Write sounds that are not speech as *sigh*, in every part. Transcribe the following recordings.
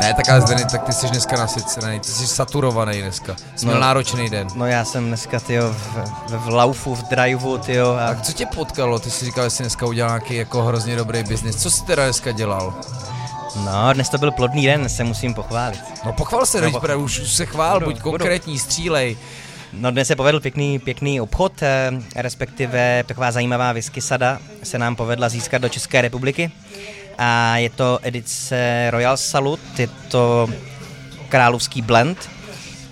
Ne, tak ale Zdeny, tak ty jsi dneska nasycený, ty jsi saturovaný dneska. Jsi měl No. náročný den. No já jsem dneska, tyjo, v, v laufu, v driveu, tyjo, a Tak co tě potkalo? Ty jsi říkal, že jsi dneska udělal nějaký jako hrozně dobrý biznis. Co jsi teda dneska dělal? no, dnes to byl plodný den, se musím pochválit. No pochval se, No, no, pochval. už, už se chvál, Budu, buď budu. konkrétní, střílej. No dnes se povedl pěkný, pěkný obchod, eh, respektive taková zajímavá whisky sada se nám povedla získat do České republiky. A je to edice Royal Salute, je to královský blend,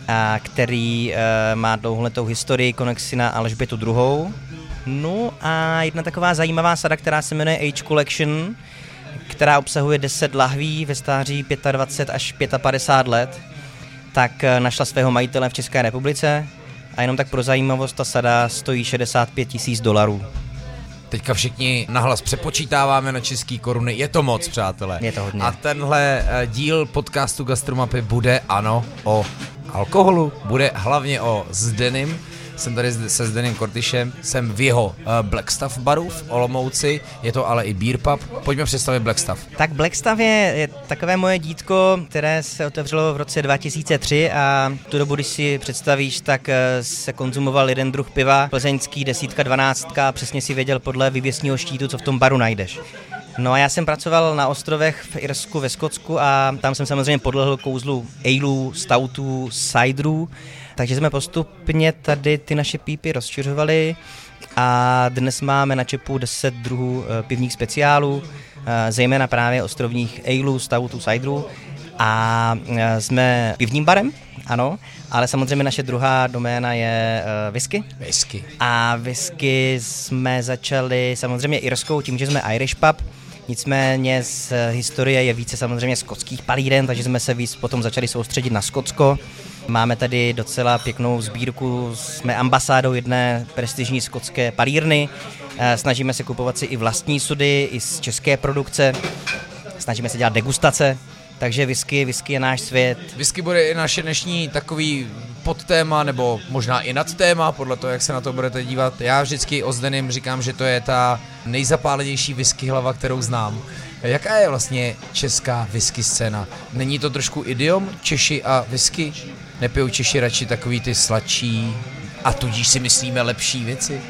a který eh, má dlouholetou historii konexi na Alžbětu II. No a jedna taková zajímavá sada, která se jmenuje Age Collection, která obsahuje 10 lahví ve stáří 25 až 55 let, tak eh, našla svého majitele v České republice a jenom tak pro zajímavost, ta sada stojí 65 tisíc dolarů. Teďka všichni nahlas přepočítáváme na český koruny, je to moc, přátelé. Je to hodně. A tenhle eh, díl podcastu Gastromapy bude, ano, o alkoholu, bude hlavně o Zdenim. Jsem tady se Zdenem Kortyšem, jsem v jeho uh, Blackstaff baru v Olomouci, je to ale i Beer Pub. Pojďme představit Blackstaff. Tak Blackstaff je, je takové moje dítko, které se otevřelo v roce 2003 a tu dobu, když si představíš, tak eh, se konzumoval jeden druh piva, plzeňský desítka, dvanáctka, přesně si věděl podle vývěsního štítu, co v tom baru najdeš. No a já jsem pracoval na ostrovech v Irsku, ve Skotsku a tam jsem samozřejmě podlehl kouzlu aleů, stoutů, ciderů, takže jsme postupně tady ty naše pípy rozšiřovali a dnes máme na čepu 10 druhů eh, pivních speciálů, eh, zejména právě ostrovních aleů, stoutů, ciderů a eh, jsme pivním barem, ano, ale samozřejmě naše druhá doména je whisky. Whisky. A whisky jsme začali samozřejmě irskou, tím, že jsme Irish pub, nicméně z historie je více samozřejmě skotských palíren, takže jsme se víc potom začali soustředit na Skotsko. Máme tady docela pěknou sbírku, jsme ambasádou jedné prestižní skotské palírny, Eh, snažíme se kupovat si i vlastní sudy, i z české produkce, snažíme se dělat degustace, takže whisky, whisky je náš svět, Whisky bude i naše dnešní takový podtéma, nebo možná i nadtéma, podle toho, jak se na to budete dívat. Já vždycky o Zdenim říkám, že to je ta nejzapálenější whisky hlava, kterou znám. Jaká je vlastně česká whisky scéna? Není to trošku idiom Češi a whisky? Nepijou Češi radši takový ty sladší a tudíž si myslíme lepší věci?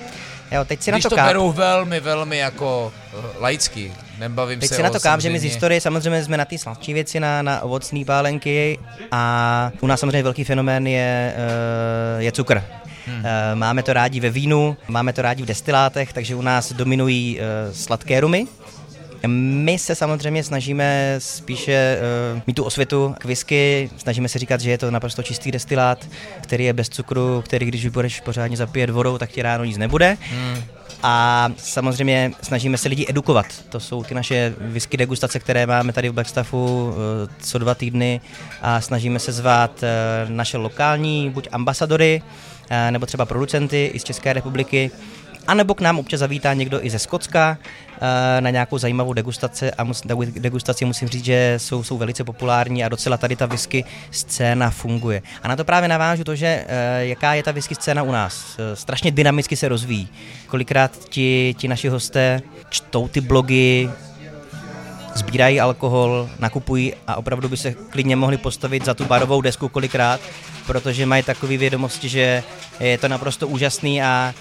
Jo, teď si Když na to, to, ká... berou velmi, velmi jako uh, laicky. Nebavím Teď se si na to kám, že my z historie samozřejmě jsme na ty sladší věci, na, na ovocné pálenky a u nás samozřejmě velký fenomén je, eh, je cukr. Hmm. Máme to rádi ve vínu, máme to rádi v destilátech, takže u nás dominují eh, sladké rumy. My se samozřejmě snažíme spíše uh, mít tu osvětu k whisky, snažíme se říkat, že je to naprosto čistý destilát, který je bez cukru, který když budeš pořádně zapíjet vodou, tak ti ráno nic nebude. Hmm. A samozřejmě snažíme se lidi edukovat. To jsou ty naše whisky degustace, které máme tady v Blackstaffu eh, co dva týdny a snažíme se zvát eh, naše lokální buď ambasadory, nebo třeba producenty i z České republiky, a nebo k nám občas zavítá někdo i ze Skotska eh, na nějakou zajímavou degustaci a degustaci musím říct, že jsou, jsou velice populární a docela tady ta whisky scéna funguje. A na to právě navážu to, že eh, jaká je ta whisky scéna u nás. Eh, Strašně dynamicky se rozvíjí. Kolikrát ti, ti naši hosté čtou ty blogy, sbírají alkohol, nakupují a opravdu by se klidně mohli postavit za tu barovou desku kolikrát, protože mají takové vědomosti, že je to naprosto úžasný a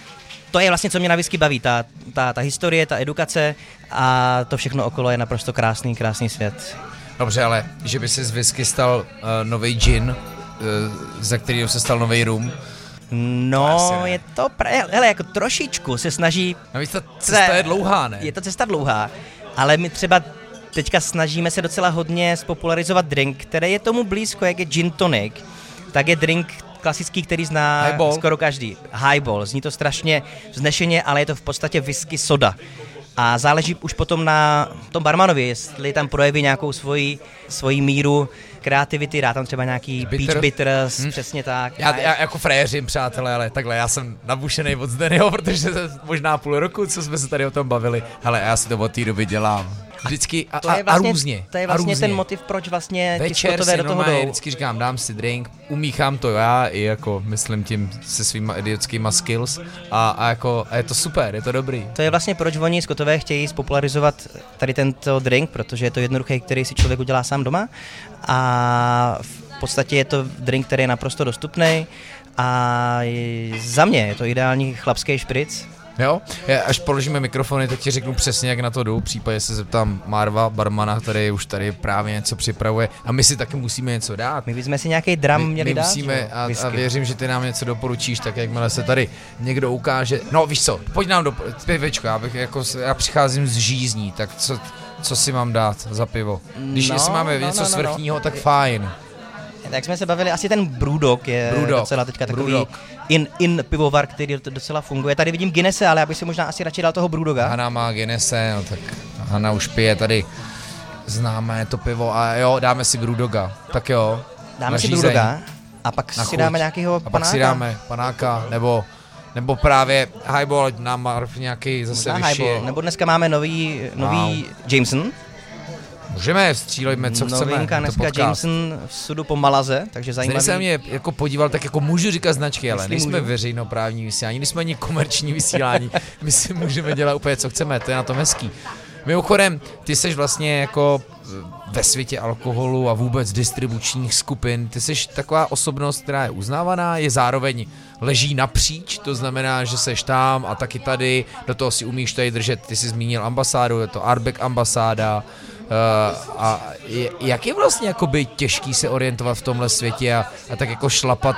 to je vlastně, co mě na whisky baví, ta, ta, ta historie, ta edukace a to všechno okolo je naprosto krásný, krásný svět. Dobře, ale že by se z whisky stal uh, nový gin, uh, za kterého se stal nový rum. No, je to, pra- hele, jako trošičku se snaží Navíc ta cesta je dlouhá, ne? Je to cesta dlouhá, ale my třeba teďka snažíme se docela hodně spopularizovat drink, který je tomu blízko, jak je gin tonic, tak je drink klasický, který zná Highball. skoro každý. Highball. Zní to strašně vznešeně, ale je to v podstatě whisky soda. A záleží už potom na tom barmanovi, jestli tam projeví nějakou svoji, svoji míru kreativity, dá tam třeba nějaký Bitter. peach bitters, hmm. přesně tak. Já, já jako fréřím, přátelé, ale takhle, já jsem nabušený od Zdenyho, *laughs* protože možná půl roku, co jsme se tady o tom bavili, hele, já si to od té doby dělám. Vždycky a, To je a, vlastně, a různě. to je vlastně různě. ten motiv, proč vlastně ti Večer si do toho jdou. vždycky říkám, dám si drink, umíchám to já i jako, myslím tím se svýma idiotskýma skills a, a jako, a je to super, je to dobrý. To je vlastně proč oni skotové chtějí spopularizovat tady tento drink, protože je to jednoduchý, který si člověk udělá sám doma a v podstatě je to drink, který je naprosto dostupný a za mě je to ideální chlapský špric. Jo, já, až položíme mikrofony, tak ti řeknu přesně, jak na to jdu. V případě se zeptám Marva, barmana, který už tady právě něco připravuje a my si taky musíme něco dát. My bychom si nějaký dram My, měli my dát, musíme a, a věřím, že ty nám něco doporučíš, tak jakmile se tady někdo ukáže. No víš co, pojď nám do pivečko, já, bych jako, já přicházím z žízní, tak co, co si mám dát za pivo? Když No, jestli máme no, něco no, no, no. svrchního, tak fajn. Tak jsme se bavili, asi ten Brewdog je Brewdog, docela teďka takový in, in pivovar, který docela funguje. Tady vidím Guinnesse, ale já bych si možná asi radši dal toho Brewdoga. Hana má Guinnesse, no tak Hana už pije tady známé to pivo a jo, dáme si Brudoga. Tak jo. Dáme si Brewdoga a pak si chuť. dáme nějakého A pak panáka. si dáme panáka, nebo, nebo právě highball, nám Marv nějaký zase Možná vyšší. highball. Nebo dneska máme nový, nový Jameson. Můžeme, střílejme, co chceme. Novinka dneska podcast. Jameson v sudu po Malaze, takže Zajímavý. se mě jako podíval, tak jako můžu říkat značky, ale Jestli nejsme můžu. veřejnoprávní vysílání, nejsme ani komerční vysílání, *laughs* my si můžeme dělat úplně co chceme, to je na tom hezký. Mimochodem, ty jsi vlastně jako eh, ve světě alkoholu a vůbec distribučních skupin, ty jsi taková osobnost, která je uznávaná, je zároveň leží napříč, to znamená, že seš tam a taky tady, do toho si umíš tady držet, ty jsi zmínil ambasádu, je to Arbeck ambasáda, a je, jak je vlastně jakoby těžký se orientovat v tomhle světě a, a tak jako šlapat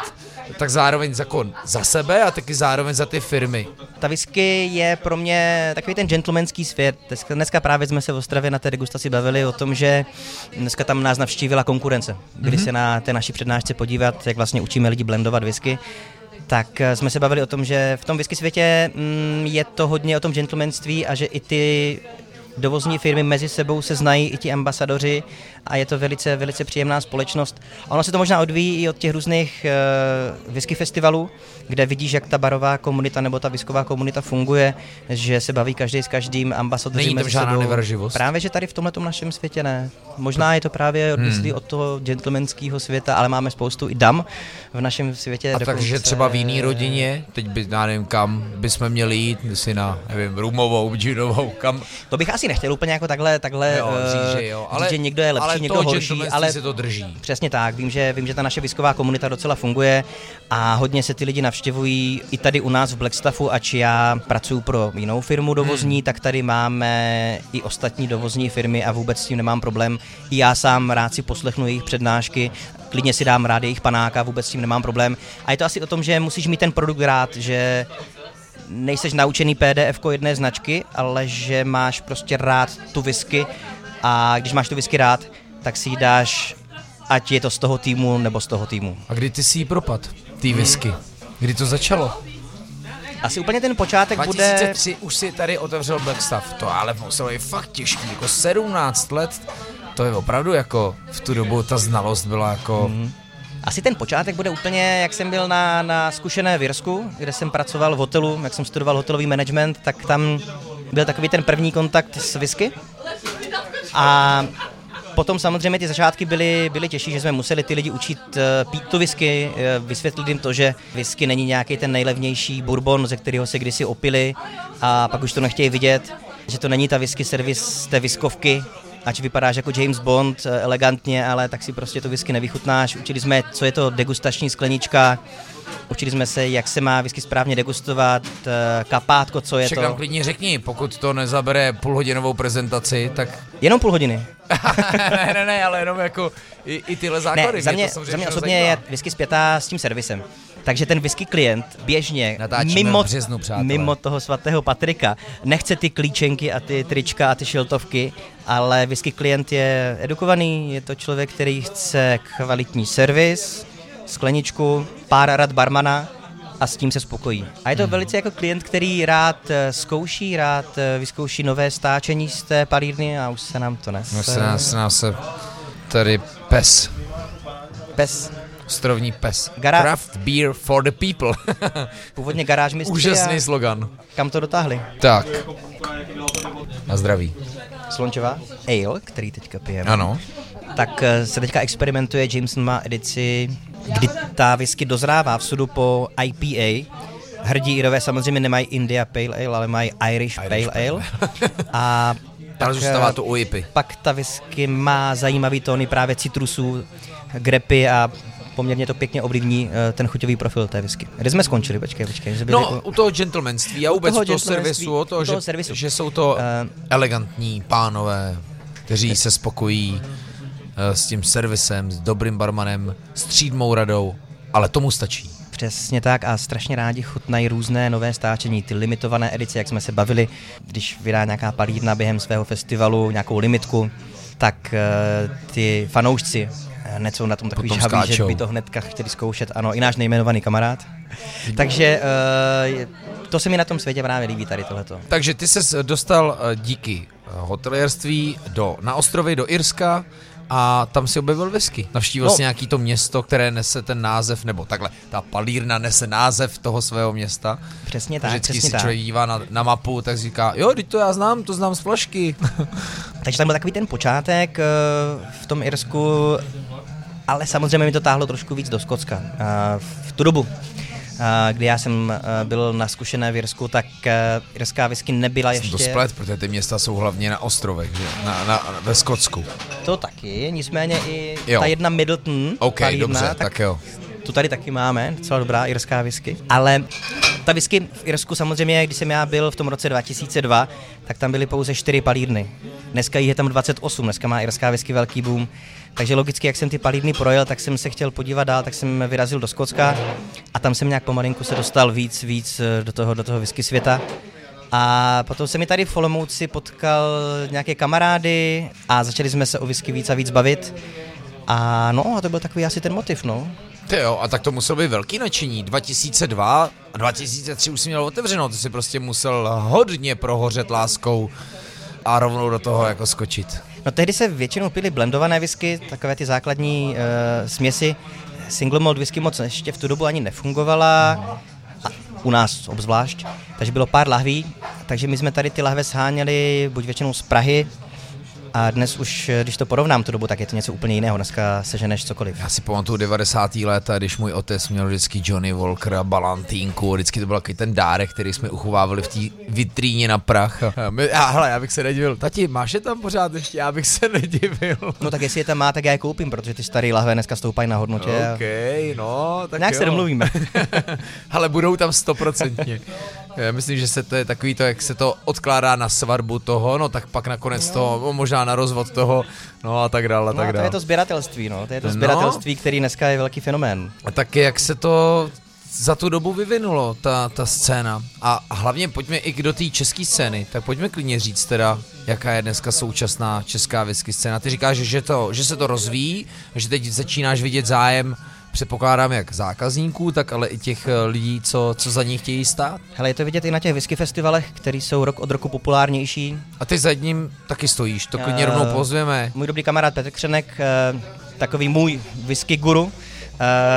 tak zároveň jako za sebe a taky zároveň za ty firmy. Ta whisky je pro mě takový ten gentlemanský svět. Dneska, dneska právě jsme se v Ostravě na té degustaci bavili o tom, že dneska tam nás navštívila konkurence. Byli Mhm. se na té naší přednášce podívat, jak vlastně učíme lidi blendovat whisky. Tak eh, jsme se bavili o tom, že v tom whisky světě mm, je to hodně o tom gentlemanství a že i ty dovozní firmy mezi sebou se znají i ti ambasadoři a je to velice, velice příjemná společnost. A ono se to možná odvíjí i od těch různých uh, whisky festivalů, kde vidíš, jak ta barová komunita nebo ta whisková komunita funguje, že se baví každý s každým, ambasadoři Není mezi žádná sebou. nevraživost? Právě, že tady v tomhle našem světě ne. Možná je to právě odvislý Hmm. od toho gentlemanského světa, ale máme spoustu i dam v našem světě. A takže třeba v jiný rodině, teď by, já nevím kam, bychom měli jít, si na, nevím, rumovou, džinovou, kam, To bych asi nechtěl úplně jako takhle, takhle jo, eh, říct, že jo, ale, říct, že někdo je lepší, ale někdo toho horší, ale se to drží. Přesně tak, vím že, vím, že ta naše visková komunita docela funguje a hodně se ty lidi navštěvují i tady u nás v Blackstaffu, ač já pracuji pro jinou firmu dovozní, hmm. tak tady máme i ostatní dovozní firmy a vůbec s tím nemám problém. I já sám rád si poslechnu jejich přednášky, klidně si dám rád jejich panáka, vůbec s tím nemám problém. A je to asi o tom, že musíš mít ten produkt rád, že nejseš naučený PDF jedné značky, ale že máš prostě rád tu whisky a když máš tu whisky rád, tak si ji dáš, ať je to z toho týmu nebo z toho týmu. A kdy ty si jí propad, ty whisky? Kdy to začalo? Asi úplně ten počátek bude... 2003 už si tady otevřel Blackstaff, to ale muselo být fakt těžký, jako 17 let, to je opravdu jako v tu dobu ta znalost byla jako... Mm. Asi ten počátek bude úplně, jak jsem byl na, na zkušené v Jirsku, kde jsem pracoval v hotelu, jak jsem studoval hotelový management, tak tam byl takový ten první kontakt s whisky. A potom samozřejmě ty začátky byly, byly těžší, že jsme museli ty lidi učit uh, pít tu whisky, uh, vysvětlit jim to, že whisky není nějaký ten nejlevnější bourbon, ze kterého se kdysi opili a pak už to nechtějí vidět, že to není ta whisky servis té viskovky, ať vypadáš jako James Bond eh, elegantně, ale tak si prostě to whisky nevychutnáš. Učili jsme, co je to degustační sklenička, učili jsme se, jak se má whisky správně degustovat, eh, kapátko, co je Však to. klidně řekni, pokud to nezabere půlhodinovou prezentaci, tak... Jenom půl hodiny. *laughs* ne, ne, ne, ale jenom jako i, i tyhle základy. Ne, za mě, to samozřejmě za mě osobně je zajímá. whisky zpětá s tím servisem. Takže ten whisky klient běžně Natáčíme mimo, březnu, přátelé. mimo toho svatého Patrika nechce ty klíčenky a ty trička a ty šiltovky, ale whisky klient je edukovaný, je to člověk, který chce kvalitní servis, skleničku, pár rad barmana a s tím se spokojí. A je to Hmm. velice jako klient, který rád eh, zkouší, rád eh, vyzkouší nové stáčení z té palírny a už se nám to nese. No se nás, nás se tady pes, Bez ostrovní pes. Gara- Craft beer for the people. *laughs* původně garáž mistři Úžasný slogan. kam to dotáhli. Tak. Na zdraví. Slončová Ale, který teďka pijeme. Ano. Tak eh, se teďka experimentuje, Jameson má edici, kdy ta whisky dozrává v sudu po IPA. Hrdí Irové samozřejmě nemají India Pale Ale, ale mají Irish, Irish Pale Ale. A *laughs* pak, zůstává to u IPy. Pak ta whisky má zajímavý tóny právě citrusů, grepy a poměrně to pěkně ovlivní uh, ten chuťový profil té whisky. Kde jsme skončili? Počkej, počkej. Že by no, jako... u toho gentlemanství a vůbec u toho, toho servisu, o toho, toho že, servisu. že jsou to uh, elegantní pánové, kteří se spokojí s tím servisem, s dobrým barmanem, s třídmou radou, ale tomu stačí. Přesně tak a strašně rádi chutnají různé nové stáčení, ty limitované edice, jak jsme se bavili, když vydá nějaká palírna během svého festivalu, nějakou limitku, tak uh, ty fanoušci hned jsou na tom takový žhaví, skáčou. že by to hnedka chtěli zkoušet. Ano, i náš nejmenovaný kamarád. Takže to se mi na tom světě právě líbí tady tohleto. Takže ty se dostal díky hotelierství do, na ostrovy do Irska, a tam si objevil whisky. Navštívil no. si nějaký to město, které nese ten název, nebo takhle, ta palírna nese název toho svého města. Přesně tak, Vždycky přesně si člověk dívá na, na mapu, tak říká, jo, teď to já znám, to znám z flašky. *laughs* Takže tam byl takový ten počátek eh, v tom Irsku, ale samozřejmě mi to táhlo trošku víc do Skotska. V tu dobu kdy já jsem byl na zkušené v Jirsku, tak jirská whisky nebyla ještě... To splet, protože ty města jsou hlavně na ostrovech, že? Na, na, ve Skotsku. To taky, nicméně i jo. ta jedna Middleton, OK, palírna, dobře, tak, tak jo. Tu tady taky máme, docela dobrá irská whisky. Ale ta whisky v Irsku samozřejmě, když jsem já byl v tom roce 2002, tak tam byly pouze čtyři palírny. Dneska je tam 28, dneska má irská whisky velký boom. Takže logicky, jak jsem ty palírny projel, tak jsem se chtěl podívat dál, tak jsem vyrazil do Skotska a tam jsem nějak pomalinku se dostal víc, víc eh, do toho, do toho whisky světa. A potom se mi tady v Olomouci potkal nějaké kamarády a začali jsme se o whisky víc a víc bavit. A no, a to byl takový asi ten motiv, no. Ty jo, a tak to muselo být velký nadšení. 2002 a 2003 už jsi měl otevřeno, to si prostě musel hodně prohořet láskou a rovnou do toho jako skočit. No tehdy se většinou pili blendované whisky, takové ty základní uh, směsi. Single malt whisky moc ještě v tu dobu ani nefungovala, a u nás obzvlášť, takže bylo pár lahví, takže my jsme tady ty lahve sháněli buď většinou z Prahy, a dnes už, když to porovnám tu dobu, tak je to něco úplně jiného. Dneska seženeš cokoliv. Já si pamatuju 90. léta, když můj otec měl vždycky Johnny Walker a Balantínku. Vždycky to byl takový ten dárek, který jsme uchovávali v té vitríně na prach. A, my, a hele, já bych se nedivil. Tati, máš je tam pořád ještě? Já bych se nedivil. No tak jestli je tam má, tak já je koupím, protože ty staré lahve dneska stoupají na hodnotě. OK, no, tak Nějak jo. se domluvíme. *laughs* ale budou tam *laughs* stoprocentně. Já myslím, že se to je takový to, jak se to odkládá na svatbu toho, no tak pak nakonec to, možná na rozvod toho, no a tak dále, a tak no, dále. to je to sběratelství, no, to je to sběratelství, no. který dneska je velký fenomén. A tak jak se to za tu dobu vyvinulo, ta, ta scéna. A hlavně pojďme i do té české scény, tak pojďme klidně říct teda, jaká je dneska současná česká whisky scéna. Ty říkáš, že, to, že se to rozvíjí, že teď začínáš vidět zájem předpokládám jak zákazníků, tak ale i těch eh, lidí, co, co za ní chtějí stát. Hele, je to vidět i na těch whisky festivalech, které jsou rok od roku populárnější. A ty za ním taky stojíš, to klidně uh, rovnou pozveme. Můj dobrý kamarád Petr Křenek, uh, takový můj whisky guru, uh,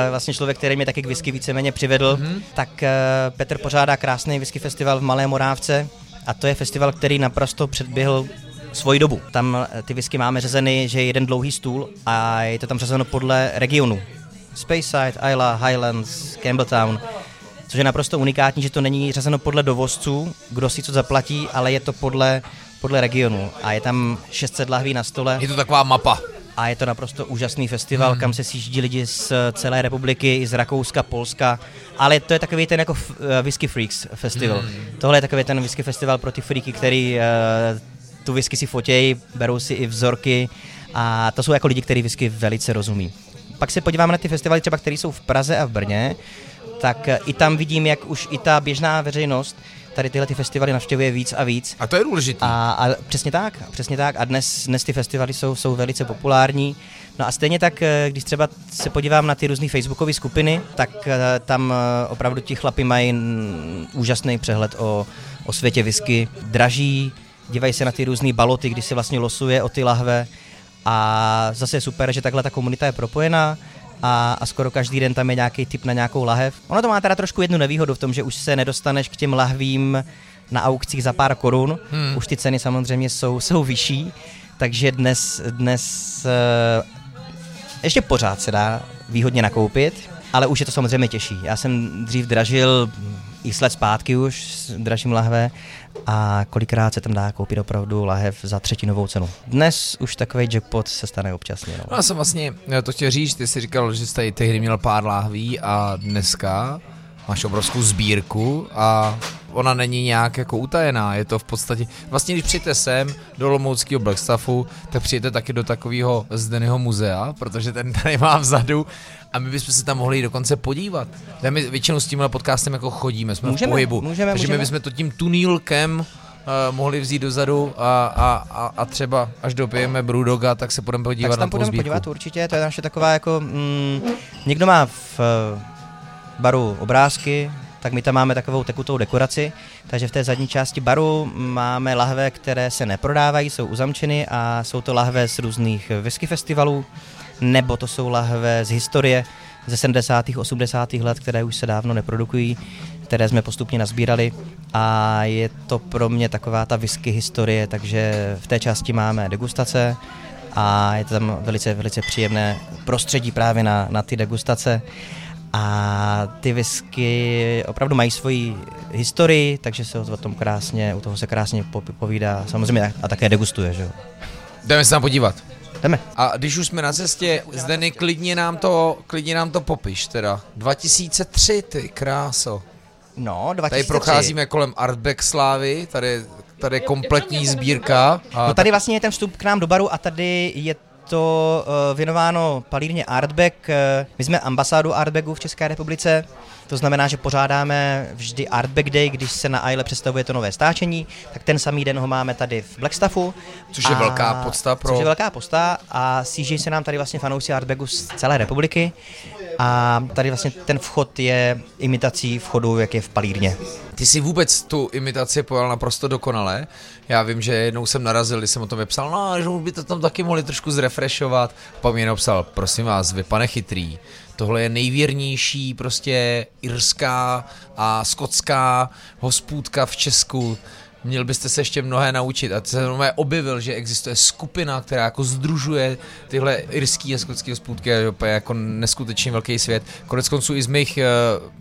vlastně člověk, který mě taky k whisky víceméně přivedl, mm-hmm. tak uh, Petr pořádá krásný whisky festival v Malé Morávce a to je festival, který naprosto předběhl svoji dobu. Tam ty whisky máme řezeny, že je jeden dlouhý stůl a je to tam řezeno podle regionu. Speyside, Isla, Highlands, Campbelltown, což je naprosto unikátní, že to není řazeno podle dovozců, kdo si co zaplatí, ale je to podle, podle regionu a je tam 600 lahví na stole. Je to taková mapa. A je to naprosto úžasný festival, hmm. kam se sjíždí lidi z celé republiky, i z Rakouska, Polska, ale to je takový ten jako eh, Whisky Freaks festival. Hmm. Tohle je takový ten whisky festival pro ty freaky, který uh, tu whisky si fotějí, berou si i vzorky a to jsou jako lidi, kteří whisky velice rozumí pak se podíváme na ty festivaly třeba, které jsou v Praze a v Brně, tak eh, i tam vidím, jak už i ta běžná veřejnost tady tyhle ty festivaly navštěvuje víc a víc. A to je důležité. A, a přesně tak, přesně tak. A dnes, dnes ty festivaly jsou, jsou velice populární. No a stejně tak, eh, když třeba se podívám na ty různé facebookové skupiny, tak eh, tam opravdu ti chlapi mají úžasný přehled o, o světě whisky. Draží, dívají se na ty různé baloty, kdy si vlastně losuje o ty lahve a zase je super, že takhle ta komunita je propojená. a, a skoro každý den tam je nějaký typ na nějakou lahev. Ono to má teda trošku jednu nevýhodu v tom, že už se nedostaneš k těm lahvím na aukcích za pár korun, hmm. už ty ceny samozřejmě jsou, jsou vyšší, takže dnes, dnes uh, ještě pořád se dá výhodně nakoupit, ale už je to samozřejmě těžší. Já jsem dřív dražil i let zpátky už dražím lahve a kolikrát se tam dá koupit opravdu lahev za třetinovou cenu. Dnes už takový jackpot se stane občasně. No. no já jsem vlastně, já to chtěl říct, ty jsi říkal, že jsi tady tehdy měl pár lahví a dneska máš obrovskou sbírku a ona není nějak jako utajená, je to v podstatě, vlastně když přijete sem do Lomouckého Blackstaffu, tak přijete taky do takového Zdenyho muzea, protože ten tady má vzadu a my bychom se tam mohli dokonce podívat. Tady my většinou s tímhle podcastem jako chodíme, jsme můžeme, v pohybu, můžeme, takže můžeme. my bychom to tím tunílkem uh, mohli vzít dozadu a, a, a, a třeba až dopijeme Brudoga, tak se budeme podívat tak tam na budeme podívat určitě, to je naše taková jako, mm, někdo má v baru obrázky, tak my tam máme takovou tekutou dekoraci, takže v té zadní části baru máme lahve, které se neprodávají, jsou uzamčeny a jsou to lahve z různých whisky festivalů, nebo to jsou lahve z historie ze 70. 80. let, které už se dávno neprodukují, které jsme postupně nazbírali a je to pro mě taková ta whisky historie, takže v té části máme degustace a je tam velice, velice příjemné prostředí právě na, na ty degustace. A ty whisky opravdu mají svoji historii, takže se o tom krásně, u toho se krásně povídá samozřejmě a také degustuje, že jo. Jdeme se tam podívat. Jdeme. A když už jsme na cestě, Zdeny, klidně nám to, klidně nám to popiš teda. 2003, ty kráso. No, 2003. Tady procházíme kolem Artback Slávy, tady, tady je kompletní sbírka. A no tady vlastně je ten vstup k nám do baru a tady je to uh, věnováno palírně Artback. Uh, my jsme ambasádu Artbacku v České republice, to znamená, že pořádáme vždy Artback Day, když se na Aile představuje to nové stáčení, tak ten samý den ho máme tady v Blackstaffu. Což je velká posta pro... Což je velká posta a sjíždějí se nám tady vlastně fanoušci Artbacku z celé republiky a tady vlastně ten vchod je imitací vchodu, jak je v palírně. Ty si vůbec tu imitaci pojal naprosto dokonale. Já vím, že jednou jsem narazil, když jsem o tom vypsal, no, že by to tam taky mohli trošku zrefreshovat. Pak mi napsal, prosím vás, vy pane chytrý, tohle je nejvěrnější prostě irská a skotská hospůdka v Česku měl byste se ještě mnohé naučit. A se objevil, že existuje skupina, která jako združuje tyhle irský a skotský hospůdky a je jako neskutečně velký svět. Konec konců i z mých uh,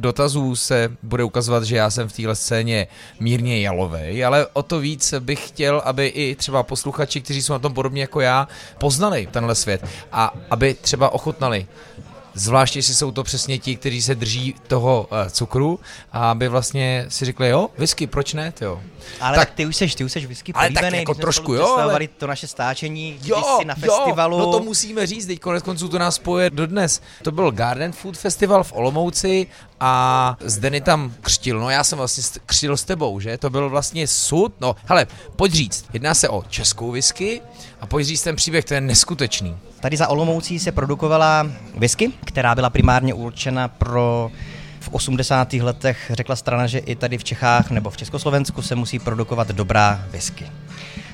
dotazů se bude ukazovat, že já jsem v téhle scéně mírně jalovej, ale o to víc bych chtěl, aby i třeba posluchači, kteří jsou na tom podobně jako já, poznali tenhle svět a aby třeba ochotnali Zvláště, jestli jsou to přesně ti, kteří se drží toho uh, cukru a aby vlastně si řekli, jo, whisky, proč ne, jo. Ale tak, tak ty už seš, ty už seš whisky ale tak jako trošku, jo, ale... to naše stáčení jo, na festivalu. Jo, no to musíme říct, teď konec konců to nás spoje dodnes. To byl Garden Food Festival v Olomouci a Zdeny tam křtil, no já jsem vlastně křtil s tebou, že? To byl vlastně sud, no hele, pojď říct, jedná se o českou whisky a pojď říct ten příběh, to je neskutečný. Tady za Olomoucí se produkovala whisky, která byla primárně určena pro v 80. letech řekla strana, že i tady v Čechách nebo v Československu se musí produkovat dobrá whisky.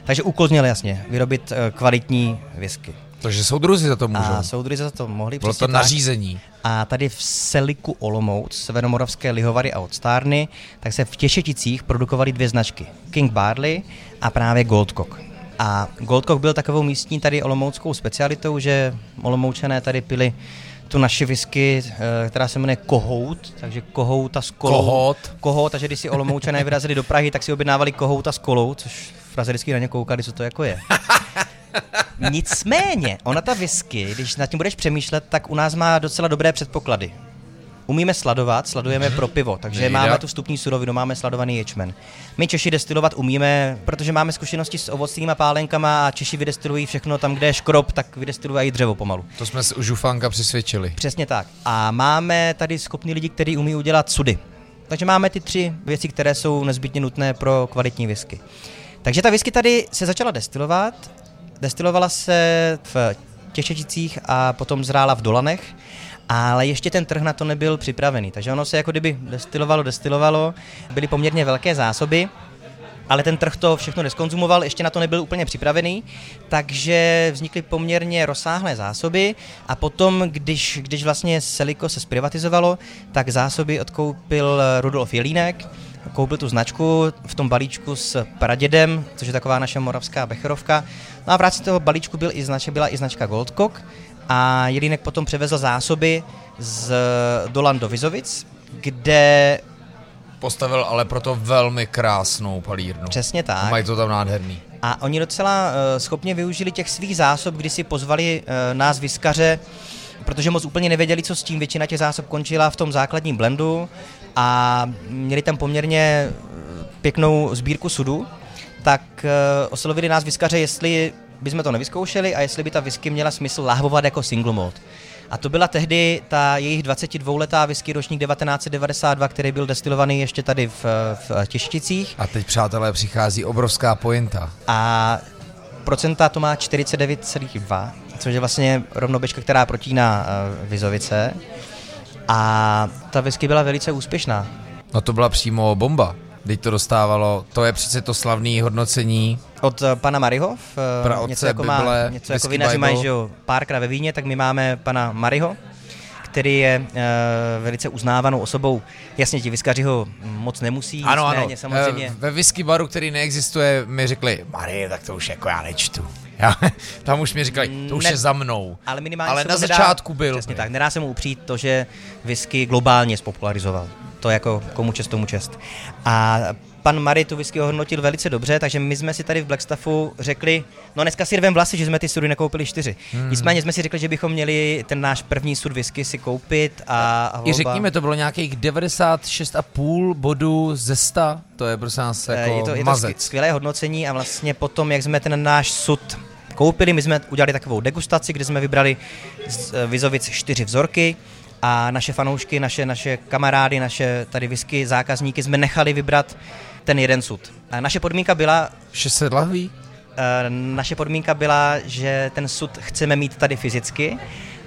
Takže úkol jasně, vyrobit eh, kvalitní whisky. Takže soudruzi za to můžou. A soudruzi za to mohli. Bylo to nařízení. A tady v Seliku Olomouc, Severomoravské lihovary a odstárny, tak se v Těšeticích produkovaly dvě značky. King Barley a právě Goldcock. A Goldcock byl takovou místní tady olomouckou specialitou, že olomoučané tady pili tu naši whisky, eh, která se jmenuje Kohout, takže Kohouta s kolou. Kohout. Kohout, takže když si olomoučané vyrazili do Prahy, tak si objednávali Kohouta s kolou, což v Praze vždycky na ně koukali, co to jako je. *laughs* Nicméně, ona ta whisky, když nad tím budeš přemýšlet, tak u nás má docela dobré předpoklady. Umíme sladovat, sladujeme pro pivo, takže Nejde. máme tu vstupní surovinu, máme sladovaný ječmen. My Češi destilovat umíme, protože máme zkušenosti s ovocnými pálenkama a Češi vydestilují všechno tam, kde je škrob, tak vydestilují dřevo pomalu. To jsme u Žufánka přesvědčili. Přesně tak. A máme tady schopní lidi, kteří umí udělat sudy. Takže máme ty tři věci, které jsou nezbytně nutné pro kvalitní whisky. Takže ta whisky tady se začala destilovat, destilovala se v Těšečicích a potom zrála v Dolanech ale ještě ten trh na to nebyl připravený. Takže ono se jako kdyby destilovalo, destilovalo, byly poměrně velké zásoby ale ten trh to všechno neskonzumoval, ještě na to nebyl úplně připravený, takže vznikly poměrně rozsáhlé zásoby a potom, když, když vlastně Seliko se zprivatizovalo, tak zásoby odkoupil Rudolf Jelínek, koupil tu značku v tom balíčku s pradědem, což je taková naše moravská becherovka. No a v rámci toho balíčku byl i značka, byla i značka Goldcock a Jelínek potom převezl zásoby z Dolan do Vizovic, kde Postavil ale proto velmi krásnou palírnu. Přesně tak. Mají to tam nádherný. A oni docela uh, schopně využili těch svých zásob, kdy si pozvali uh, nás viskaře, protože moc úplně nevěděli, co s tím. Většina těch zásob končila v tom základním blendu a měli tam poměrně pěknou sbírku sudu, tak uh, oslovili nás viskaře, jestli bychom to nevyzkoušeli a jestli by ta whisky měla smysl lahvovat jako single malt. A to byla tehdy ta jejich 22-letá whisky ročník 1992, který byl destilovaný ještě tady v, v Těšticích. A teď, přátelé, přichází obrovská pointa. A procenta to má 49,2, což je vlastně rovnoběžka, která protíná uh, Vizovice. A ta whisky byla velice úspěšná. No to byla přímo bomba. Teď to dostávalo, to je přece to slavné hodnocení. Od uh, pana Mariho, uh, něco jako, má, něco jako vinaři mají že jo, párkrát ve víně, tak my máme pana Mariho, který je uh, velice uznávanou osobou. Jasně, ti viskaři ho moc nemusí, ano, ano. samozřejmě. Ve whisky baru, který neexistuje, mi řekli, Marie, tak to už jako já nečtu. Já, *laughs* tam už mi říkali, to už Ne- je za mnou. Ale minimálně Ale na to nedá- začátku byl. Přesně tak, nedá se mu upřít to, že whisky globálně spopularizoval. To jako komu čest, tomu čest. A pan Mary tu whisky ohodnotil velice dobře, takže my jsme si tady v Blackstaffu řekli, no dneska si rvem vlasy, že jsme ty sudy nekoupili čtyři. Hmm. Nicméně jsme si řekli, že bychom měli ten náš první sud whisky si koupit a, a I řekněme, to bylo nějakých 96,5 bodů ze 100. To je prostě nás Eh, jako je to, je to mazec. skvělé hodnocení a vlastně potom, jak jsme ten náš sud koupili, my jsme udělali takovou degustaci, kde jsme vybrali z eh, Vizovic čtyři vzorky a naše fanoušky, naše, naše kamarády, naše tady whisky zákazníky jsme nechali vybrat ten jeden sud. A naše podmínka byla, 600 lahví? eh, naše podmínka byla, že ten sud chceme mít tady fyzicky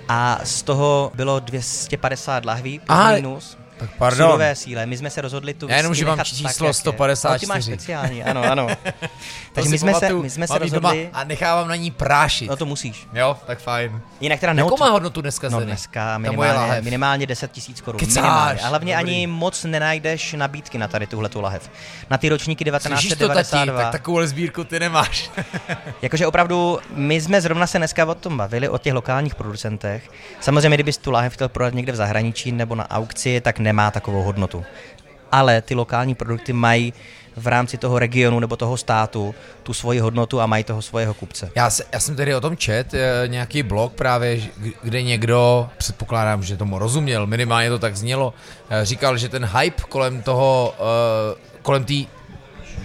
a z toho bylo 250 lahví plus Aha, minus. Tak pardon. Sudové síle. My jsme se rozhodli tu Já jenom, že mám číslo tak, jak je. 154. No, ty máš speciální, ano, ano. *laughs* Takže my jsme, se, my jsme se rozhodli, A nechávám na ní prášit. no to musíš. Jo, tak fajn. Jinak teda Jakou neod... má hodnotu dneska No dneska minimálně, lahev. minimálně 10 tisíc korun. Minimálně. A hlavně dobrý. ani moc nenajdeš nabídky na tady tuhletu lahev. Na ty ročníky Slyšíš to, tati? 1992. Tak takovou sbírku ty nemáš. *laughs* Jakože opravdu, my jsme zrovna se dneska o tom bavili, o těch lokálních producentech. Samozřejmě, kdybys tu láhev chtěl prodat někde v zahraničí nebo na aukci, tak nemá takovou hodnotu. Ale ty lokální produkty mají v rámci toho regionu nebo toho státu tu svoji hodnotu a mají toho svého kupce. Já, se, já jsem tedy o tom čet, eh, nějaký blog právě, kde někdo, předpokládám, že tomu rozuměl, minimálně to tak znělo, eh, říkal, že ten hype kolem toho, eh, kolem té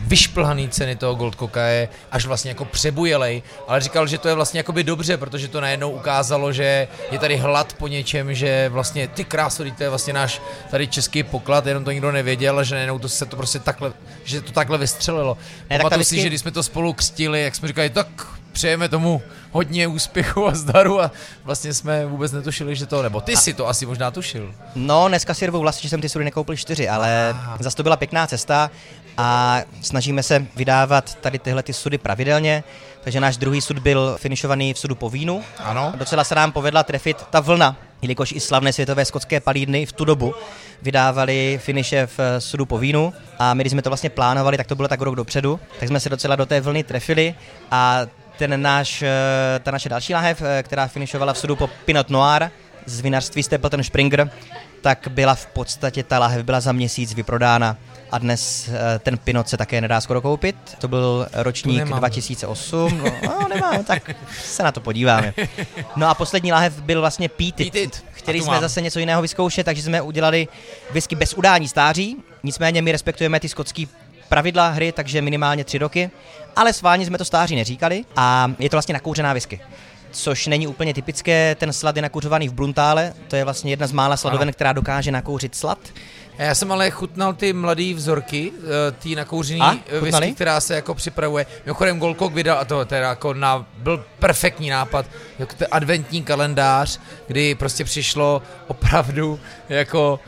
vyšplhaný ceny toho Gold Coca je až vlastně jako přebujelej, ale říkal, že to je vlastně jakoby dobře, protože to najednou ukázalo, že je tady hlad po něčem, že vlastně ty krásy, to je vlastně náš tady český poklad, jenom to nikdo nevěděl, a že najednou to se to prostě takhle, že to takhle vystřelilo. Ne, tak Pamatuju ta si, vždycky- že když jsme to spolu křtili, jak jsme říkali, tak přejeme tomu hodně úspěchu a zdaru a vlastně jsme vůbec netušili, že to, nebo ty si to asi možná tušil. No, dneska si rvou vlastně, že jsem ty sudy nekoupil čtyři, ale zase to byla pěkná cesta a snažíme se vydávat tady tyhle ty sudy pravidelně, takže náš druhý sud byl finišovaný v sudu po vínu. Ano. Docela se nám povedla trefit ta vlna, jelikož i slavné světové skotské palírny v tu dobu vydávali finiše v eh, sudu po vínu a my, když jsme to vlastně plánovali, tak to bylo tak rok dopředu, tak jsme se docela do té vlny trefili a ten náš, eh, ta naše další láhev, eh, která finišovala v sudu po Pinot Noir z vinařství Stapleton Springer, tak byla v podstatě, ta láhev byla za měsíc vyprodána a dnes eh, ten Pinot se také nedá skoro koupit. To byl ročník nemám. 2008, no, no nemám, tak se na to podíváme. No a poslední láhev byl vlastně Pít. Chtěli jsme mám. zase něco jiného vyzkoušet, takže jsme udělali whisky bez udání stáří, nicméně my respektujeme ty skotský pravidla hry, takže minimálně tři roky, ale sválně jsme to stáří neříkali a je to vlastně nakouřená whisky. Což není úplně typické, ten slad je nakuřovaný v Bruntále, to je vlastně jedna z mála sladoven, Ano. která dokáže nakouřit slad. Já jsem ale chutnal ty mladé vzorky, eh, ty nakouřený eh, whisky, která se jako připravuje. Mimochodem Golkok vydal, a to teda jako na, byl perfektní nápad, jako ten adventní kalendář, kdy prostě přišlo opravdu jako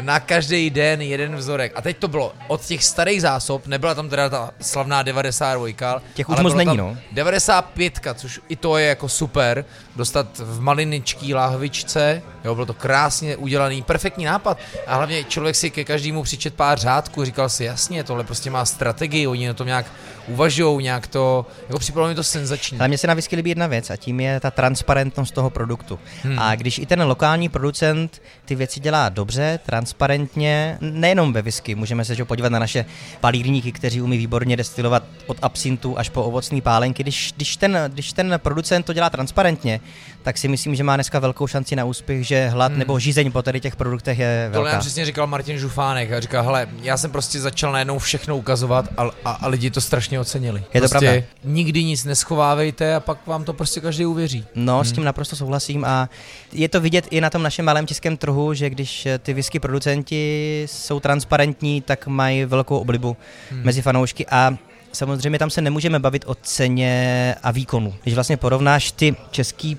na každý den jeden vzorek. A teď to bylo od těch starých zásob, nebyla tam teda ta slavná 92, Těch už moc není, no. 95, což i to je jako super, dostat v maliničký lahvičce, jo, bylo to krásně udělaný, perfektní nápad. A hlavně člověk si ke každému přičet pár řádků, říkal si, jasně, tohle prostě má strategii, oni na tom nějak uvažují, nějak to, jako připadalo mi to senzační. Ale mně se na whisky líbí jedna věc a tím je ta transparentnost toho produktu. Hmm. A když i ten lokální producent ty věci dělá dobře, transparentně, nejenom ve whisky, můžeme se podívat na naše palírníky, kteří umí výborně destilovat od absintu až po ovocné pálenky. Když, když, ten, když ten producent to dělá transparentně, tak si myslím, že má dneska velkou šanci na úspěch, že hlad hmm. nebo žízeň po tady těch produktech je velká. To nám přesně říkal Martin Žufánek a říkal, hele, já jsem prostě začal najednou všechno ukazovat a, a, a lidi to strašně ocenili. Je to prostě pravda. nikdy nic neschovávejte a pak vám to prostě každý uvěří. No, hmm. s tím naprosto souhlasím a je to vidět i na tom našem malém českém trhu, že když ty whisky producenti jsou transparentní, tak mají velkou oblibu hmm. mezi fanoušky a samozřejmě tam se nemůžeme bavit o ceně a výkonu. Když vlastně porovnáš ty český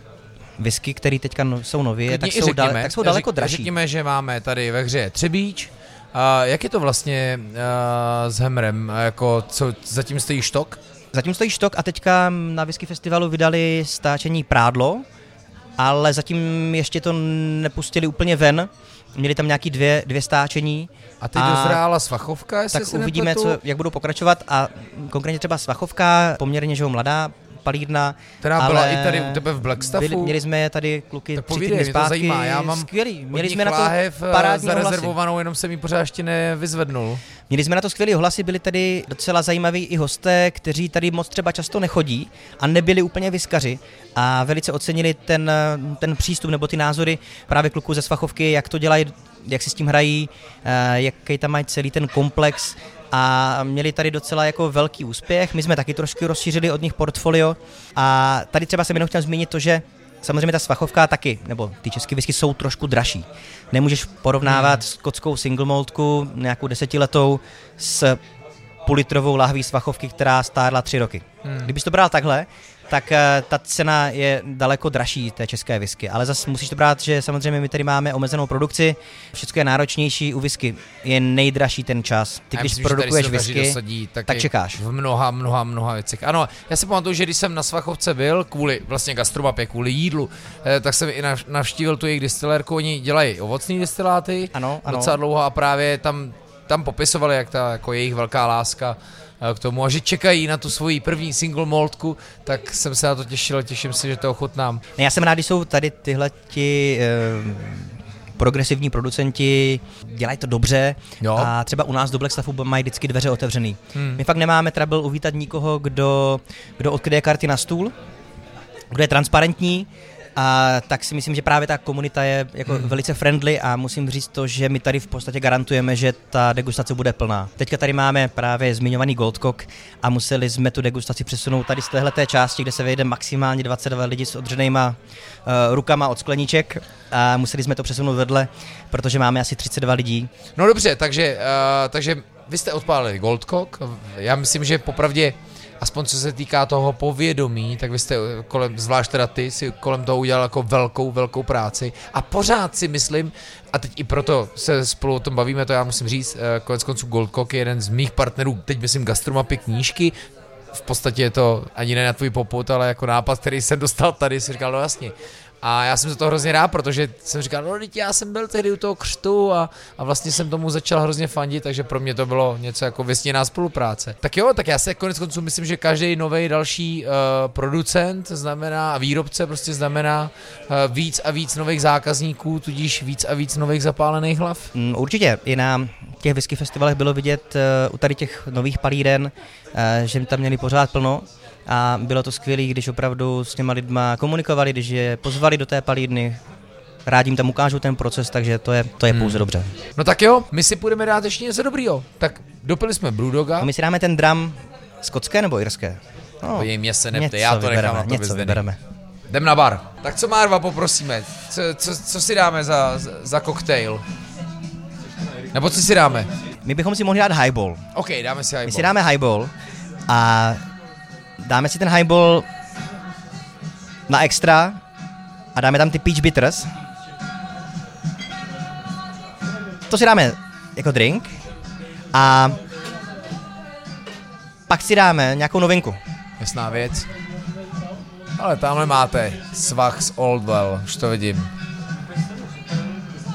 whisky, které teďka no, jsou nově, tak jsou, řekněme, dale, tak jsou daleko dražší. Řekněme, že máme tady ve hře Třebíč, a jak je to vlastně uh, s Hemrem? Jako, co, zatím stojí štok? Zatím stojí štok a teďka na Whisky Festivalu vydali stáčení Prádlo, ale zatím ještě to nepustili úplně ven. Měli tam nějaký dvě, dvě stáčení. A teď a dozrála svachovka, jestli Tak se uvidíme, co, jak budou pokračovat a konkrétně třeba svachovka, poměrně že mladá palírna. Která ale byla i tady u tebe v Blackstaffu. Byli, měli jsme tady kluky tak tři povídej, týdny zpátky. to zajímá. Já mám skvělý. Měli jsme na to parádní zarezervovanou, ohlasy. jenom jsem ji pořád ještě nevyzvednul. Měli jsme na to skvělý ohlasy, byli tady docela zajímaví i hosté, kteří tady moc třeba často nechodí a nebyli úplně vyskaři a velice ocenili ten, ten přístup nebo ty názory právě kluků ze Svachovky, jak to dělají, jak si s tím hrají, eh, jaký tam mají celý ten komplex a měli tady docela jako velký úspěch. My jsme taky trošku rozšířili od nich portfolio a tady třeba jsem jenom chtěl zmínit to, že Samozřejmě ta svachovka taky, nebo ty české whisky jsou trošku dražší. Nemůžeš porovnávat hmm. skotskou single maltku, nějakou desetiletou, s půlitrovou lahví svachovky, která stárla tři roky. Hmm. Kdybys to bral takhle, tak eh, ta cena je daleko dražší té české whisky. Ale zase musíš to brát, že samozřejmě my tady máme omezenou produkci, všechno je náročnější, u whisky je nejdražší ten čas. Ty když myslím, produkuješ whisky, dosadí, tak, tak čekáš. V mnoha, mnoha, mnoha věcech. Ano, já si pamatuju, že když jsem na Svachovce byl, kvůli vlastně gastromapě, kvůli jídlu, eh, tak jsem i navštívil tu jejich distilérku, oni dělají ovocné destiláty ano, ano. docela dlouho a právě tam tam popisovali, jak ta jako jejich velká láska k tomu a že čekají na tu svoji první single maltku, tak jsem se na to těšil, těším se, že to ochutnám. Já jsem rád, když jsou tady tyhle ti eh, progresivní producenti, dělají to dobře jo. a třeba u nás do Blackstaffu mají vždycky dveře otevřený. Hmm. My fakt nemáme trouble uvítat nikoho, kdo, kdo odkryje karty na stůl, kdo je transparentní, a tak si myslím, že právě ta komunita je jako hmm. velice friendly a musím říct to, že my tady v podstatě garantujeme, že ta degustace bude plná. Teďka tady máme právě zmiňovaný Goldcock a museli jsme tu degustaci přesunout tady z téhle části, kde se vejde maximálně 22 lidí s odřenýma uh, rukama od skleníček a museli jsme to přesunout vedle, protože máme asi 32 lidí. No dobře, takže, uh, takže vy jste odpálili Goldcock, já myslím, že popravdě aspoň co se týká toho povědomí, tak vy jste kolem, zvlášť teda ty, si kolem toho udělal jako velkou, velkou práci. A pořád si myslím, a teď i proto se spolu o tom bavíme, to já musím říct, eh, konec konců Goldcock je jeden z mých partnerů, teď myslím gastromapy knížky, v podstatě je to ani ne na tvůj poput, ale jako nápad, který jsem dostal tady, si říkal, no jasně, a já jsem za to hrozně rád, protože jsem říkal, no teď já jsem byl tehdy u toho křtu a, a vlastně jsem tomu začal hrozně fandit, takže pro mě to bylo něco jako vysněná spolupráce. Tak jo, tak já se konec konců myslím, že každý nový další uh, producent znamená a výrobce prostě znamená uh, víc a víc nových zákazníků, tudíž víc a víc nových zapálených hlav. Mm, určitě, i na těch whisky festivalech bylo vidět uh, u tady těch nových palíren, uh, že tam měli pořád plno a bylo to skvělé, když opravdu s těma lidma komunikovali, když je pozvali do té palídny, rád jim tam ukážu ten proces, takže to je, to je hmm. pouze dobře. No tak jo, my si půjdeme dát ještě něco dobrýho. Tak dopili jsme Brudoga. A my si dáme ten dram skotské nebo irské? No, Jej, mě se nepte, já to vybereme, nechám na to něco vybereme. Jdem na bar. Tak co Marva poprosíme? Co, co, co si dáme za, za, za koktejl? Nebo co si dáme? My bychom si mohli dát highball. OK, dáme si highball. My si dáme highball a dáme si ten highball na extra a dáme tam ty peach bitters. to si dáme jako drink a pak si dáme nějakou novinku. Jasná věc. Ale tamhle máte svach z Oldwell, už to vidím.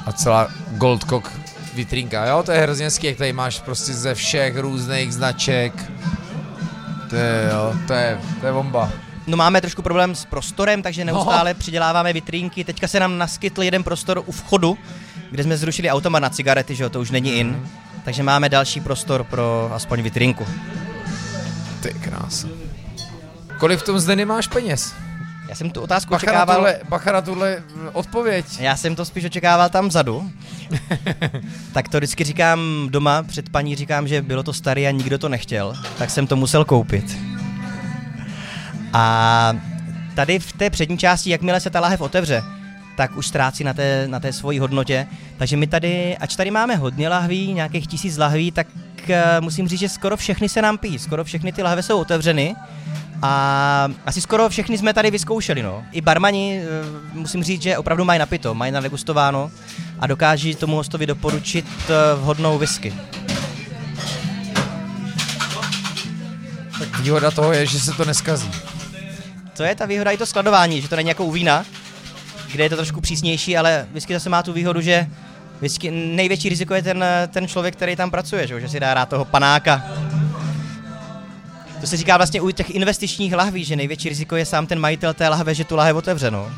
A celá Goldcock vitrínka, jo, to je hrozně hezký, jak tady máš prostě ze všech různých značek. To je, jo, to je, to je bomba. No máme trošku problém s prostorem, takže neustále přiděláváme vitrínky. Teďka se nám naskytl jeden prostor u vchodu, kde jsme zrušili automat na cigarety, že jo, to už není in. Mhm. Takže máme další prostor pro aspoň vitrínku. Ty krása. Kolik v tom zde nemáš peněz? Já jsem tu otázku Bacha na, očekával. tuhle, bacha na tuhle odpověď. Já jsem to spíš očekával tam vzadu. *laughs* tak to vždycky říkám doma, před paní říkám, že bylo to staré a nikdo to nechtěl, tak jsem to musel koupit. A tady v té přední části, jakmile se ta lahev otevře, tak už ztrácí na té, na té svojí hodnotě. Takže my tady, ač tady máme hodně lahví, nějakých tisíc lahví, tak uh, musím říct, že skoro všechny se nám pijí. Skoro všechny ty lahve jsou otevřeny. A asi skoro všechny jsme tady vyzkoušeli, no. I barmani, eh, musím říct, že opravdu mají napito, mají nadegustováno a dokáží tomu hostovi doporučit eh, vhodnou whisky. Tak výhoda toho je, že se to neskazí. To je ta výhoda i to skladování, že to není jako u vína, kde je to trošku přísnější, ale whisky zase má tu výhodu, že whisky, největší riziko je ten, eh, ten člověk, který tam pracuje, že, že si dá rád toho panáka. To se říká vlastně u těch investičních lahví, že největší riziko je sám ten majitel té lahve, že tu lahev otevře, no.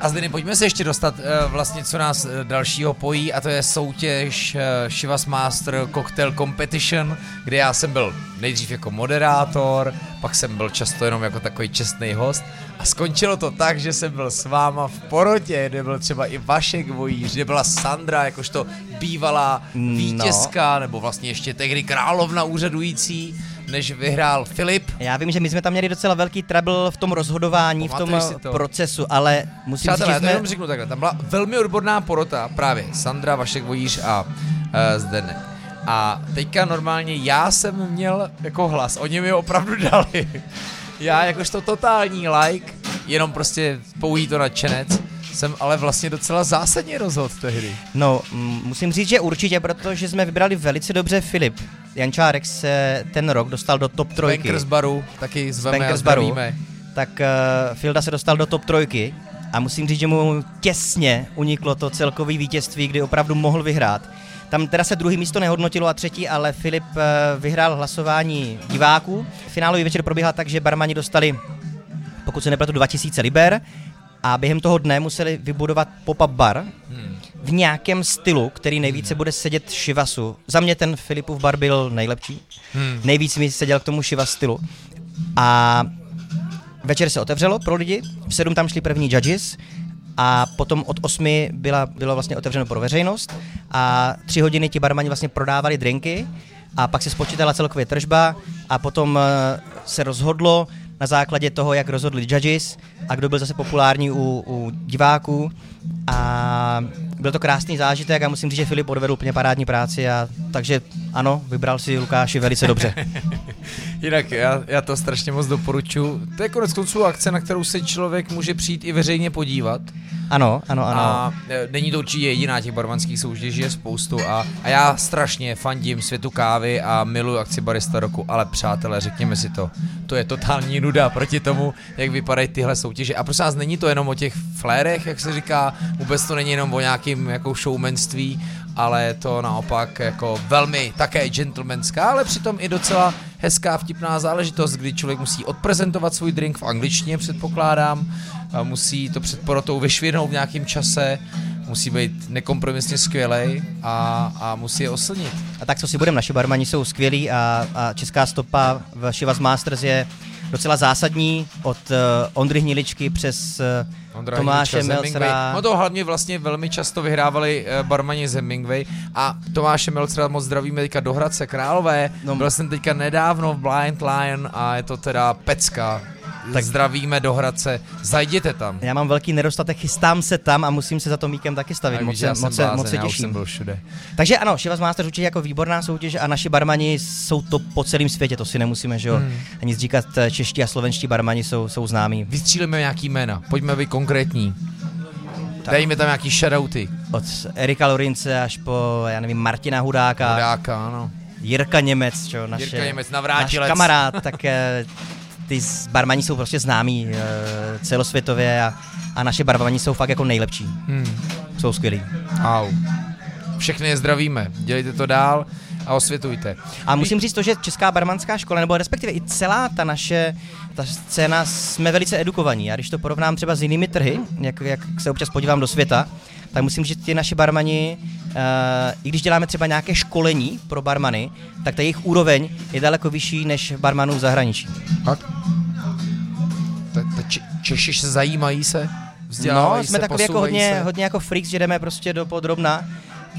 A zde pojďme se ještě dostat uh, vlastně, co nás uh, dalšího pojí, a to je soutěž uh, Shivas Master Cocktail Competition, kde já jsem byl nejdřív jako moderátor, pak jsem byl často jenom jako takový čestný host a skončilo to tak, že jsem byl s váma v porotě, kde byl třeba i Vašek Vojíř, kde byla Sandra, jakožto bývalá vítězka, no. nebo vlastně ještě tehdy královna úřadující, než vyhrál Filip. Já vím, že my jsme tam měli docela velký trouble v tom rozhodování, Pamatuješ v tom to? procesu, ale musím Přátelé, říct, že jsme... řeknu takhle, tam byla velmi odborná porota, právě Sandra, Vašek Vojíř a uh, Zdenek. A teďka normálně já jsem měl jako hlas, oni mi opravdu *laughs* dali. Já jakožto totální like, jenom prostě pouhý to nadšenec, jsem ale vlastně docela zásadně rozhodl tehdy. No, musím říct, že určitě, protože jsme vybrali velice dobře Filip. Jančárek se ten rok dostal do top trojky. Bankers baru, taky zveme Bankers baru. Tak uh, Filda se dostal do top trojky a musím říct, že mu těsně uniklo to celkové vítězství, kdy opravdu mohl vyhrát. Tam teda se druhý místo nehodnotilo a třetí, ale Filip uh, vyhrál hlasování diváků. Finálový večer probíhal tak, že barmani dostali, pokud se nepletu, 2000 liber a během toho dne museli vybudovat pop-up bar Hmm. V nějakém stylu, který nejvíce bude sedět Šivasu. Za mě ten Filipův bar byl nejlepší. Hmm. Nejvíc mi seděl k tomu Šivas stylu. A večer se otevřelo pro lidi, v sedm tam šli první judges a potom od osmi byla, bylo vlastně otevřeno pro veřejnost a tři hodiny ti barmani vlastně prodávali drinky a pak se spočítala celkově tržba a potom eh, se rozhodlo na základě toho, jak rozhodli judges a kdo byl zase populární u, u diváků a byl to krásný zážitek a musím říct, že Filip odvedl úplně parádní práci a takže ano, vybral si Lukáši velice dobře. *laughs* Jinak já, já to strašně moc doporučuji. To je konec konců akce, na kterou se člověk může přijít i veřejně podívat. Ano, ano, ano. A e, není to určitě jediná těch barmanských soutěží, je spoustu a, a já strašně fandím světu kávy a miluji akci Barista roku, ale přátelé, řekněme si to, to je totální nuda proti tomu, jak vypadají tyhle soutěže. A prosím vás, není to jenom o těch flérech, jak se říká, vůbec to není jenom o nějakým jako showmanství, ale je to naopak jako velmi také gentlemanská, ale přitom i docela hezká vtipná záležitost, kdy člověk musí odprezentovat svůj drink v angličtině, předpokládám, musí to před porotou vyšvihnout v nějakém čase, musí být nekompromisně skvělej a, a musí je oslnit. A tak co si budeme, naši barmani jsou skvělí a, a česká stopa v Shivas Masters je docela zásadní od uh, Ondry Hniličky přes uh, Ondra Tomáše. Melcera. No to hlavně vlastně velmi často vyhrávali uh, barmani z Hemingway a Tomáše Melcera moc zdravíme teďka do Hradce Králové. No. Byl jsem teďka nedávno v Blind Lion a je to teda pecka. Tak Tak- zdravíme do Hradce, zajděte tam. Já mám velký nedostatek, chystám se tam a musím se za to míkem taky stavit. Tak Moc, se, moc, se, blázen, moc se už jsem těším. byl všude. Takže ano, Shivas Masters určitě jako výborná soutěž a naši barmani jsou to po celém světě, to si nemusíme že jo, Hmm. ani říkat, eh, čeští a slovenští barmani jsou, jsou známí. Vystřílíme nějaký jména, pojďme být konkrétní. Dejme tam nějaký shoutouty. od Erika Lorince až po, já nevím, Martina Hudáka. Hudáka, ano. Jirka Němec, čo, naše, Jirka Němec, náš kamarád, tak eh, ty barmani jsou prostě známí eh, celosvětově a, a naše barmani jsou fakt jako nejlepší. Hmm. Jsou skvělí. Au. Všechny je zdravíme, dělejte to dál a osvětujte. A musím říct to, že Česká barmanská škola, nebo respektive i celá ta naše ta scéna, jsme velice edukovaní. Já když to porovnám třeba s jinými trhy, jak, jak se občas podívám do světa, tak musím říct, že ty naši barmani, uh, i když děláme třeba nějaké školení pro barmany, tak ta jejich úroveň je daleko vyšší než barmanů v zahraničí. Tak. Ta, ta Č- Češi se zajímají se? No, jsme takový jako hodně, se. hodně jako freaks, že jdeme prostě do podrobna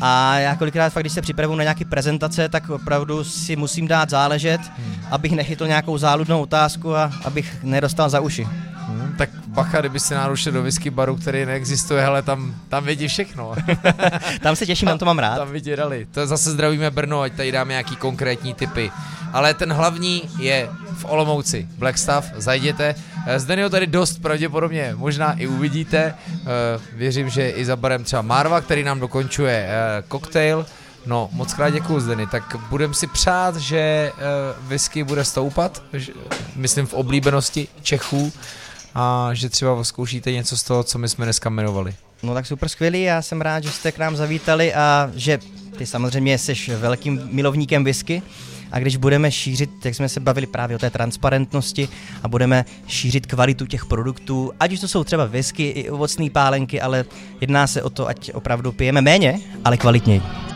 a já kolikrát fakt, když se připravuju na nějaké prezentace, tak opravdu si musím dát záležet, hmm. abych nechytl nějakou záludnou otázku a abych nedostal za uši. Hmm, tak bacha, kdyby si narušil do whisky baru, který neexistuje, hele, tam, tam vidí všechno. *laughs* tam se těším, tam to mám rád. Tam vidí dali. To zase zdravíme Brno, ať tady dáme nějaký konkrétní typy. Ale ten hlavní je v Olomouci. Blackstaff, zajděte. Eh, Zde ho tady dost pravděpodobně možná i uvidíte. Eh, věřím, že i za barem třeba Marva, který nám dokončuje eh, koktejl. No, moc krát děkuju Zdeny, tak budem si přát, že whisky bude stoupat, myslím v oblíbenosti Čechů a že třeba zkoušíte něco z toho, co my jsme dneska jmenovali. No tak super skvělý, já jsem rád, že jste k nám zavítali a že ty samozřejmě jsi velkým milovníkem whisky a když budeme šířit, jak jsme se bavili právě o té transparentnosti a budeme šířit kvalitu těch produktů, ať už to jsou třeba whisky i ovocné pálenky, ale jedná se o to, ať opravdu pijeme méně, ale kvalitněji.